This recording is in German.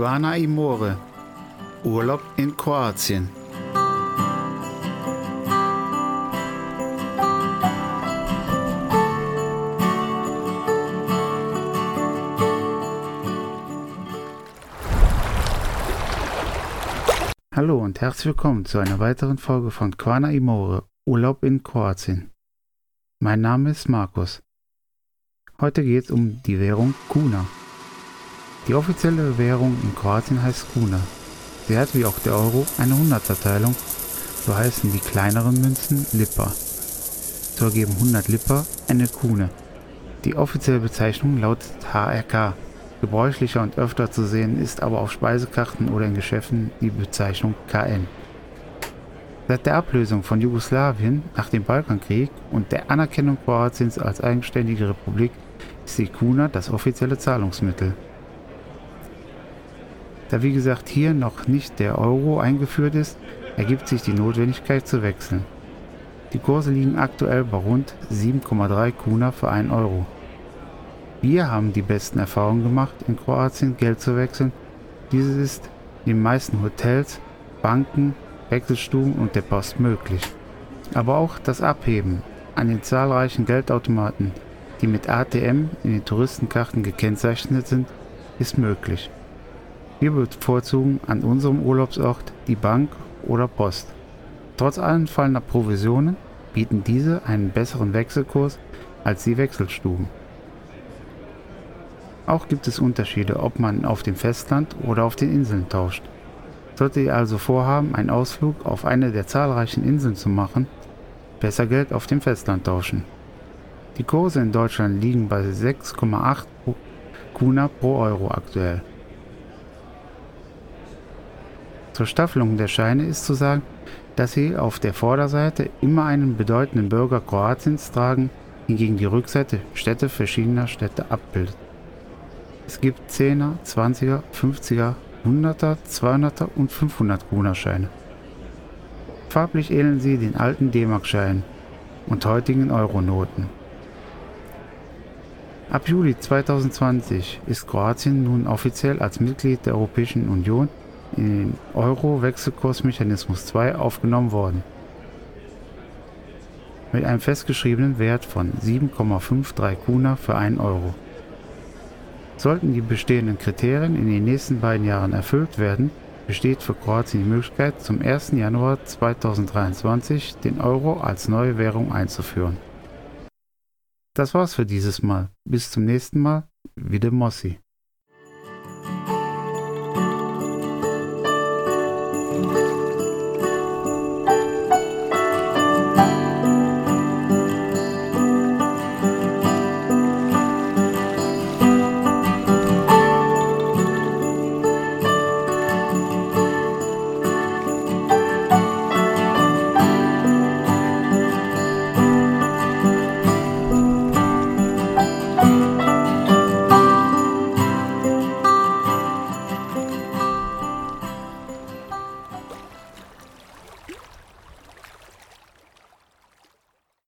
Quana Imore. Urlaub in Kroatien. Hallo und herzlich willkommen zu einer weiteren Folge von Quana Imore, Urlaub in Kroatien. Mein Name ist Markus. Heute geht es um die Währung Kuna. Die offizielle Währung in Kroatien heißt Kuna. Sie hat wie auch der Euro eine Hunderterteilung, so heißen die kleineren Münzen Lipa. So ergeben 100 Lipa eine Kune. Die offizielle Bezeichnung lautet HRK. Gebräuchlicher und öfter zu sehen ist aber auf Speisekarten oder in Geschäften die Bezeichnung KN. Seit der Ablösung von Jugoslawien nach dem Balkankrieg und der Anerkennung Kroatiens als eigenständige Republik ist die Kuna das offizielle Zahlungsmittel. Da wie gesagt hier noch nicht der Euro eingeführt ist, ergibt sich die Notwendigkeit zu wechseln. Die Kurse liegen aktuell bei rund 7,3 Kuna für 1 Euro. Wir haben die besten Erfahrungen gemacht, in Kroatien Geld zu wechseln. Dieses ist in den meisten Hotels, Banken, Wechselstuben und der Post möglich. Aber auch das Abheben an den zahlreichen Geldautomaten, die mit ATM in den Touristenkarten gekennzeichnet sind, ist möglich. Wir bevorzugen an unserem Urlaubsort die Bank oder Post. Trotz anfallender Provisionen bieten diese einen besseren Wechselkurs als die Wechselstuben. Auch gibt es Unterschiede, ob man auf dem Festland oder auf den Inseln tauscht. Solltet ihr also vorhaben, einen Ausflug auf eine der zahlreichen Inseln zu machen, besser Geld auf dem Festland tauschen. Die Kurse in Deutschland liegen bei 6,8 Kuna pro Euro aktuell. Zur Staffelung der Scheine ist zu sagen, dass sie auf der Vorderseite immer einen bedeutenden Bürger Kroatiens tragen, hingegen die Rückseite Städte verschiedener Städte abbildet. Es gibt 10er, 20er, 50er, 100er, 200er und 500 Kuna-Scheine. Farblich ähneln sie den alten D-Mark-Scheinen und heutigen Euronoten. Ab Juli 2020 ist Kroatien nun offiziell als Mitglied der Europäischen Union in den Euro-Wechselkursmechanismus 2 aufgenommen worden. Mit einem festgeschriebenen Wert von 7,53 Kuna für 1 Euro. Sollten die bestehenden Kriterien in den nächsten beiden Jahren erfüllt werden, besteht für Kroatien die Möglichkeit, zum 1. Januar 2023 den Euro als neue Währung einzuführen. Das war's für dieses Mal. Bis zum nächsten Mal. Wieder Mossi.